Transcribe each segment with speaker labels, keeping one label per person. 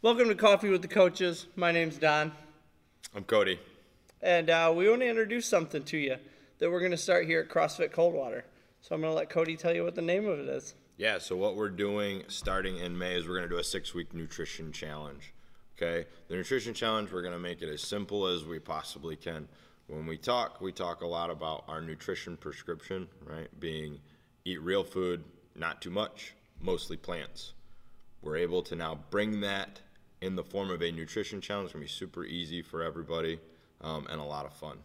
Speaker 1: Welcome to Coffee with the Coaches. My name's Don,
Speaker 2: I'm Cody.
Speaker 1: and uh, we want to introduce something to you that we're going to start here at CrossFit Coldwater. So I'm going to let Cody tell you what the name of it is.
Speaker 2: Yeah, so what we're doing starting in May is we're going to do a six week nutrition challenge. Okay? The nutrition challenge, we're going to make it as simple as we possibly can. When we talk, we talk a lot about our nutrition prescription, right? Being eat real food, not too much, mostly plants. We're able to now bring that in the form of a nutrition challenge. It's to be super easy for everybody um, and a lot of fun.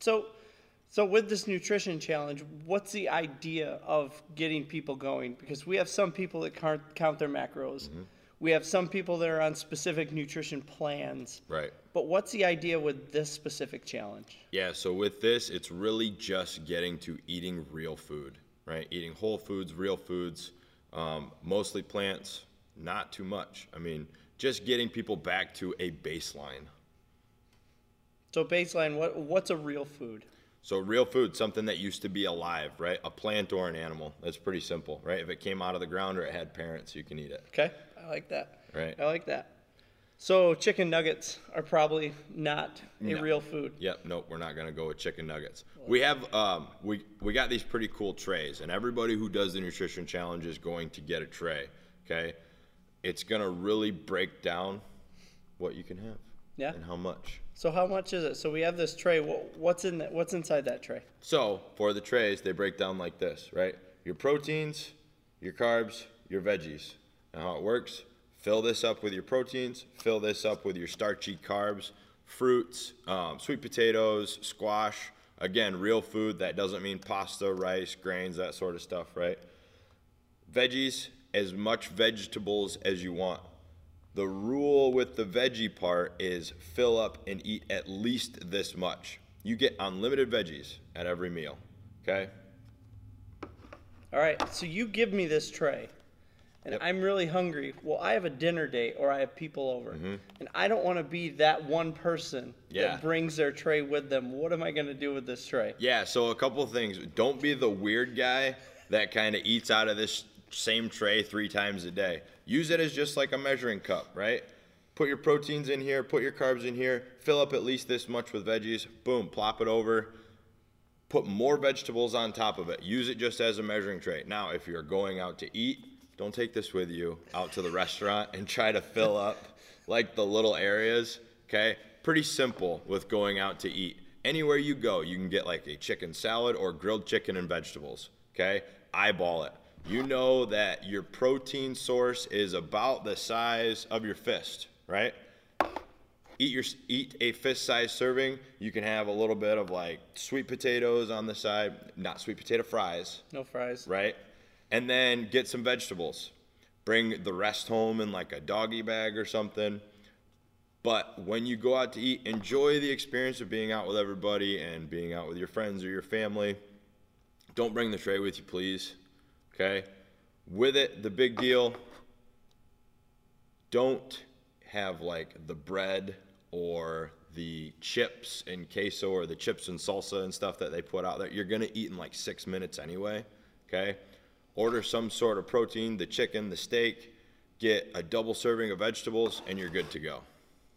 Speaker 1: So, so with this nutrition challenge, what's the idea of getting people going? Because we have some people that can't count their macros. We have some people that are on specific nutrition plans.
Speaker 2: Right.
Speaker 1: But what's the idea with this specific challenge?
Speaker 2: Yeah, so with this, it's really just getting to eating real food, right? Eating whole foods, real foods, um, mostly plants, not too much. I mean, just getting people back to a baseline.
Speaker 1: So baseline, what what's a real food?
Speaker 2: So, real food, something that used to be alive, right? A plant or an animal. That's pretty simple, right? If it came out of the ground or it had parents, you can eat it,
Speaker 1: Okay, I like that.
Speaker 2: right?
Speaker 1: I like that. So chicken nuggets are probably not a
Speaker 2: No.
Speaker 1: real food.
Speaker 2: Yep, nope, we're not gonna go with chicken nuggets. We have um, we we got these pretty cool trays, and everybody who does the nutrition challenge is going to get a tray. Okay, it's gonna really break down what you can have
Speaker 1: Yeah.
Speaker 2: and how much.
Speaker 1: So how much is it? So we have this tray. What's in that? What's inside that tray?
Speaker 2: So for the trays, they break down like this, right? Your proteins, your carbs, your veggies. Now how it works: fill this up with your proteins, fill this up with your starchy carbs, fruits, um, sweet potatoes, squash. Again, real food. That doesn't mean pasta, rice, grains, that sort of stuff, right? Veggies, as much vegetables as you want. The rule with the veggie part is fill up and eat at least this much. You get unlimited veggies at every meal. Okay?
Speaker 1: All right. So you give me this tray, and
Speaker 2: Yep.
Speaker 1: I'm really hungry. Well, I have a dinner date or I have people over, and I don't want to be that one person
Speaker 2: Mm-hmm. Yeah.
Speaker 1: that brings their tray with them. What am I going to do with this tray?
Speaker 2: Yeah, so a couple of things. Don't be the weird guy that kind of eats out of this same tray three times a day. Use it as just like a measuring cup, right? Put your proteins in here, put your carbs in here, fill up at least this much with veggies, boom, plop it over. Put more vegetables on top of it. Use it just as a measuring tray. Now, if you're going out to eat, don't take this with you out to the restaurant and try to fill up like the little areas, okay? Pretty simple with going out to eat. Anywhere you go, you can get like a chicken salad or grilled chicken and vegetables, okay? Eyeball it. You know that your protein source is about the size of your fist, right? eat your eat a fist size serving. You can have a little bit of like sweet potatoes on the side not sweet potato fries.
Speaker 1: No fries.
Speaker 2: right? And then get some vegetables. Bring the rest home in like a doggy bag or something. But when you go out to eat enjoy the experience of being out with everybody and being out with your friends or your family. Don't bring the tray with you please okay with it the big deal don't have like the bread or the chips and queso or the chips and salsa and stuff that they put out there. You're gonna eat in like six minutes anyway. Okay. Order some sort of protein, the chicken, the steak, get a double serving of vegetables, and you're good to go.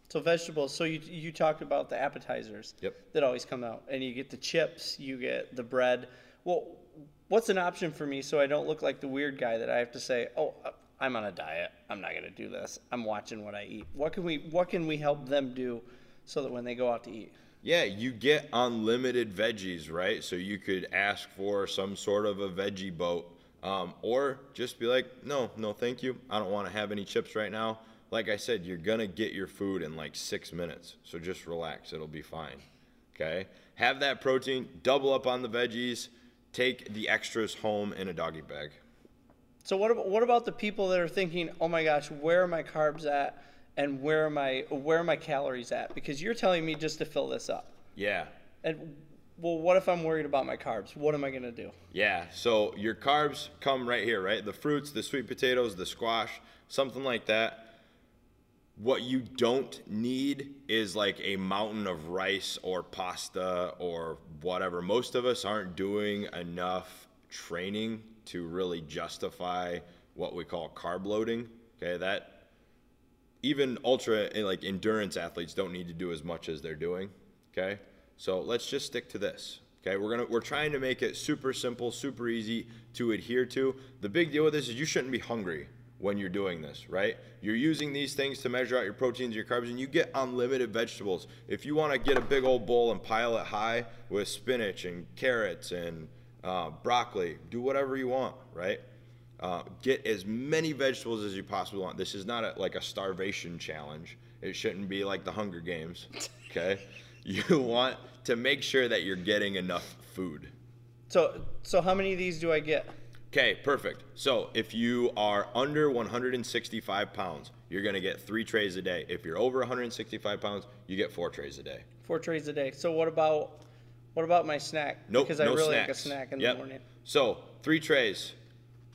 Speaker 1: So vegetables. So you you talked about the appetizers.
Speaker 2: Yep.
Speaker 1: That always come out, and you get the chips, you get the bread. Well, what's an option for me so I don't look like the weird guy that I have to say, oh, I'm on a diet. I'm not gonna do this. I'm watching what I eat. What can we What can we help them do so that when they go out to eat?
Speaker 2: Yeah, you get unlimited veggies, right? So you could ask for some sort of a veggie boat, um, or just be like, no, no, thank you. I don't want to have any chips right now. Like I said, you're gonna get your food in like six minutes, so just relax. It'll be fine. Okay, have that protein, double up on the veggies, take the extras home in a doggy bag.
Speaker 1: So what about what about the people that are thinking, oh my gosh, where are my carbs at, and where are my where are my calories at? Because you're telling me just to fill this up.
Speaker 2: Yeah,
Speaker 1: And well, what if I'm worried about my carbs? What am I gonna do?
Speaker 2: Yeah, so your carbs come right here, right? The fruits, the sweet potatoes, the squash, something like that. What you don't need is like a mountain of rice or pasta or whatever. Most of us aren't doing enough training to really justify what we call carb loading. Okay, that even ultra like endurance athletes don't need to do as much as they're doing. Okay, so let's just stick to this. Okay, we're gonna we're trying to make it super simple, super easy to adhere to. The big deal with this is you shouldn't be hungry when you're doing this, right? You're using these things to measure out your proteins, your carbs, and you get unlimited vegetables. If you want to get a big old bowl and pile it high with spinach and carrots and uh, broccoli, do whatever you want, right? Uh, get as many vegetables as you possibly want. This is not a, like a starvation challenge. It shouldn't be like the Hunger Games, okay? you want to make sure that you're getting enough food.
Speaker 1: So, so how many of these do I get?
Speaker 2: Okay, perfect. So if you are under 165 pounds, you're gonna get three trays a day. If you're over 165 pounds, you get four trays a day.
Speaker 1: Four trays a day. So what about what about my snack?
Speaker 2: Nope,
Speaker 1: Because I
Speaker 2: no
Speaker 1: really like a
Speaker 2: snacks.
Speaker 1: snack in
Speaker 2: Yep.
Speaker 1: the morning.
Speaker 2: So three trays,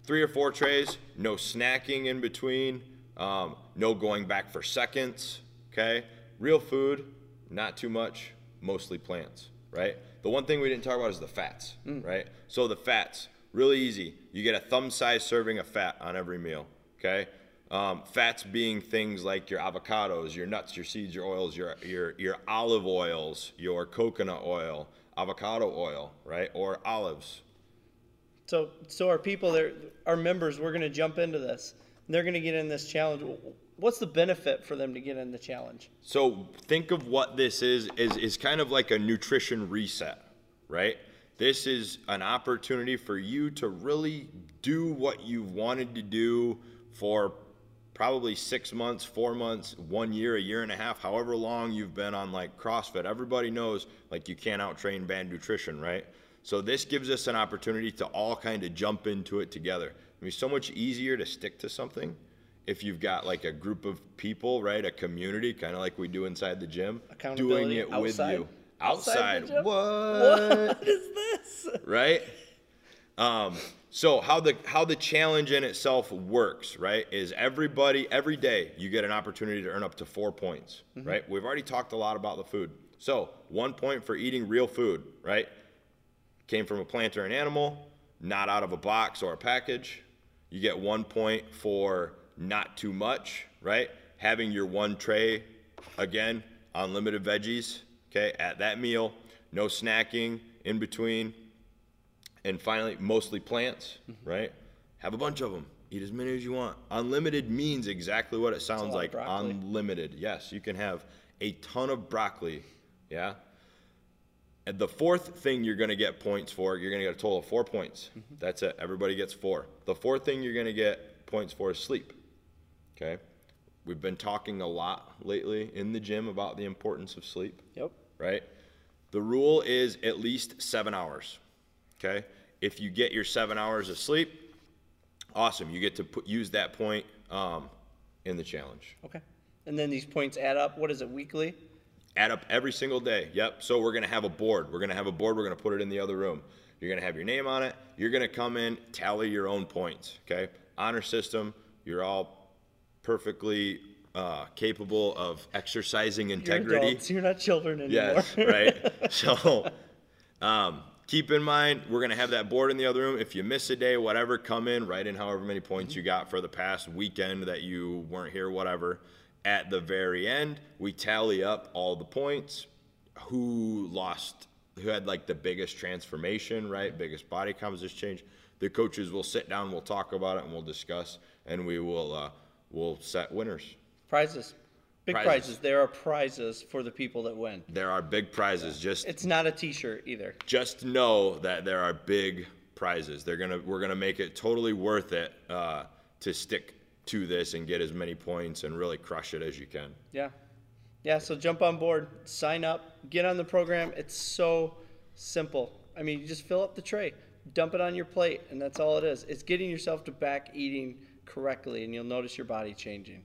Speaker 2: three or four trays. No snacking in between. Um, no going back for seconds. Okay, real food, not too much. Mostly plants. Right. The one thing we didn't talk about is the fats.
Speaker 1: Mm.
Speaker 2: Right. So the fats, really easy. You get a thumb-sized serving of fat on every meal. Okay. Um, fats being things like your avocados, your nuts, your seeds, your oils, your your your olive oils, your coconut oil, avocado oil, right, or olives.
Speaker 1: So, so our people, there, our members, we're going to jump into this. They're going to get in this challenge. What's the benefit for them to get in the challenge?
Speaker 2: So think of what this is is is kind of like a nutrition reset, right? This is an opportunity for you to really do what you've wanted to do for probably six months, four months, one year, a year and a half, however long you've been on like CrossFit. Everybody knows like you can't out train bad nutrition, right? So this gives us an opportunity to all kind of jump into it together. It'd be so much easier to stick to something if you've got like a group of people, right? A community, kind of like we do inside the gym, doing it with you.
Speaker 1: Outside gym?
Speaker 2: What?
Speaker 1: What is this?
Speaker 2: right? Um, so how the how the challenge in itself works, right? Is everybody every day you get an opportunity to earn up to four points, right? We've already talked a lot about the food. So one point for eating real food, right? Came from a plant or an animal, not out of a box or a package. You get one point for not too much, right? Having your one tray, again, unlimited veggies, okay, at that meal, no snacking in between. And finally, mostly plants, right? Have a bunch of them. Eat as many as you want. Unlimited means exactly what it sounds like. Unlimited. Yes, you can have a ton of broccoli. Yeah. And the fourth thing you're going to get points for, you're going to get a total of four points. That's it. Everybody gets four. The fourth thing you're going to get points for is sleep. Okay. We've been talking a lot lately in the gym about the importance of sleep
Speaker 1: Yep.
Speaker 2: Right? The rule is at least seven hours. Okay. If you get your seven hours of sleep, awesome. You get to put, use that point um, in the challenge.
Speaker 1: Okay. And then these points add up. What is it, weekly?
Speaker 2: Add up every single day. Yep. So we're gonna have a board. We're gonna have a board. We're gonna put it in the other room. You're gonna have your name on it. You're gonna come in, tally your own points. Okay. Honor system. You're all perfectly uh, capable of exercising integrity.
Speaker 1: You're adults. You're not children anymore.
Speaker 2: Yes, right. So, um, keep in mind, we're gonna have that board in the other room. If you miss a day, whatever, come in, write in however many points you got for the past weekend that you weren't here, whatever. At the very end, we tally up all the points. Who lost? Who had like the biggest transformation? Right, biggest body composition change. The coaches will sit down, we'll talk about it, and we'll discuss, and we will uh, we'll set winners.
Speaker 1: Prizes. Big
Speaker 2: Prizes.
Speaker 1: prizes. There are prizes for the people that win.
Speaker 2: There are big prizes. Just
Speaker 1: It's not a T-shirt either.
Speaker 2: just know that there are big prizes. They're gonna we're gonna make it totally worth it uh, to stick to this and get as many points and really crush it as you can.
Speaker 1: Yeah. Yeah, so jump on board, sign up, get on the program. It's so simple. I mean, you just fill up the tray, dump it on your plate, and that's all it is. It's getting yourself to back eating correctly, and you'll notice your body changing.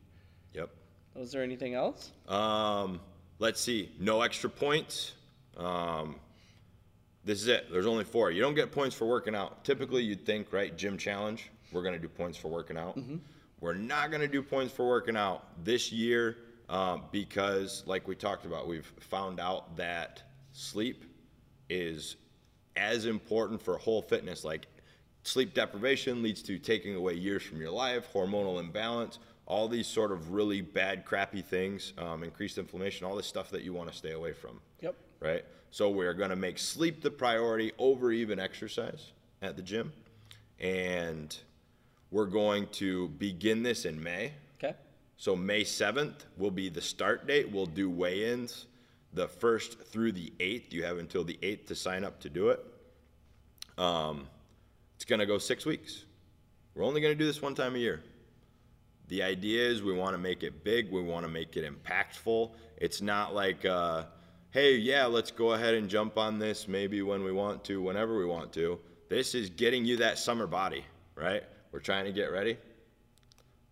Speaker 2: Yep.
Speaker 1: Was there anything else?
Speaker 2: Um, let's see. No extra points. Um, this is it. There's only four. You don't get points for working out. Typically, you'd think, right? Gym challenge. We're gonna do points for working out. We're not gonna do points for working out this year um, because, like we talked about, we've found out that sleep is as important for whole fitness. Like sleep deprivation leads to taking away years from your life, hormonal imbalance, all these sort of really bad, crappy things, um, increased inflammation, all this stuff that you want to stay away from.
Speaker 1: Yep.
Speaker 2: Right? So we're going to make sleep the priority over even exercise at the gym. And we're going to begin this in May.
Speaker 1: Okay.
Speaker 2: So May 7th will be the start date. We'll do weigh-ins the 1st through the 8th. You have until the 8th to sign up to do it. Um, it's going to go six weeks. We're only going to do this one time a year. The idea is we want to make it big. We want to make it impactful. It's not like, uh, hey, yeah, let's go ahead and jump on this maybe when we want to, whenever we want to. This is getting you that summer body, right? We're trying to get ready.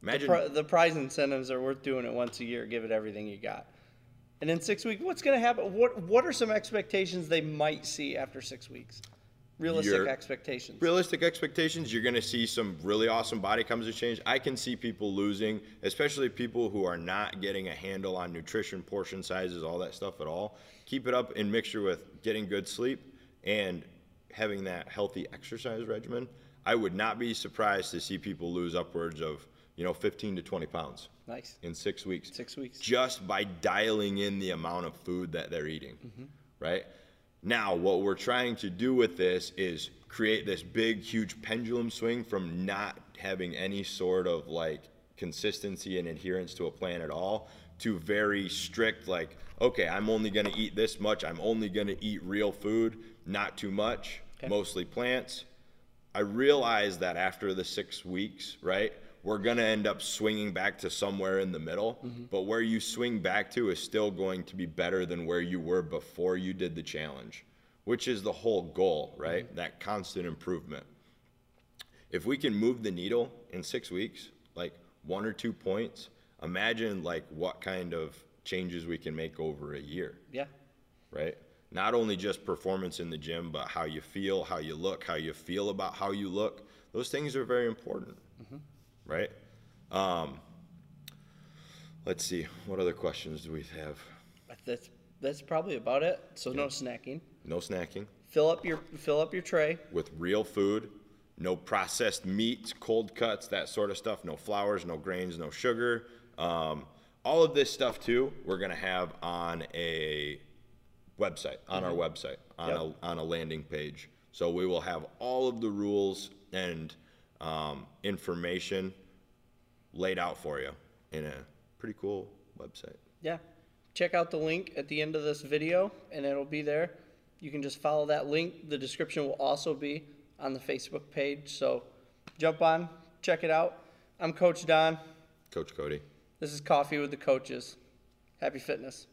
Speaker 2: Imagine
Speaker 1: Pri- the prize incentives are worth doing it once a year. Give it everything you got. And in six weeks, what's going to happen? What What are some expectations they might see after six weeks? Realistic
Speaker 2: Your-
Speaker 1: expectations.
Speaker 2: realistic expectations, you're going to see some really awesome body comes to change. I can see people losing, especially people who are not getting a handle on nutrition, portion sizes, all that stuff at all. Keep it up in mixture with getting good sleep and having that healthy exercise regimen. I would not be surprised to see people lose upwards of, you know, 15 to 20 pounds
Speaker 1: nice.
Speaker 2: in six weeks
Speaker 1: Six weeks.
Speaker 2: just by dialing in the amount of food that they're eating, mm-hmm. right? Now, what we're trying to do with this is create this big, huge pendulum swing from not having any sort of like consistency and adherence to a plan at all to very strict, like, okay, I'm only gonna eat this much, I'm only gonna eat real food, not too much,
Speaker 1: Okay.
Speaker 2: mostly plants. I realized that after the six weeks, right, we're going to end up swinging back to somewhere in the middle. Mm-hmm. But where you swing back to is still going to be better than where you were before you did the challenge, which is the whole goal, mm-hmm. right? That constant improvement. If we can move the needle in six weeks, like one or two points, imagine like what kind of changes we can make over a year
Speaker 1: Yeah.
Speaker 2: right? Not only just performance in the gym, but how you feel, how you look, how you feel about how you look. Those things are very important, mm-hmm. Right? Um, let's see, what other questions do we have?
Speaker 1: That's that's probably about it. So no snacking.
Speaker 2: No snacking,
Speaker 1: Fill up your fill up your tray.
Speaker 2: with real food, no processed meats, cold cuts, that sort of stuff, no flours, no grains, no sugar. Um, all of this stuff too, we're gonna have on a website, on our website, on a on a landing page. So we will have all of the rules and um, information laid out for you in a pretty cool website.
Speaker 1: Yeah. Check out the link at the end of this video and it'll be there. You can just follow that link. The description will also be on the Facebook page. So jump on, check it out. I'm Coach Don.
Speaker 2: Coach Cody.
Speaker 1: This is Coffee with the Coaches. Happy fitness.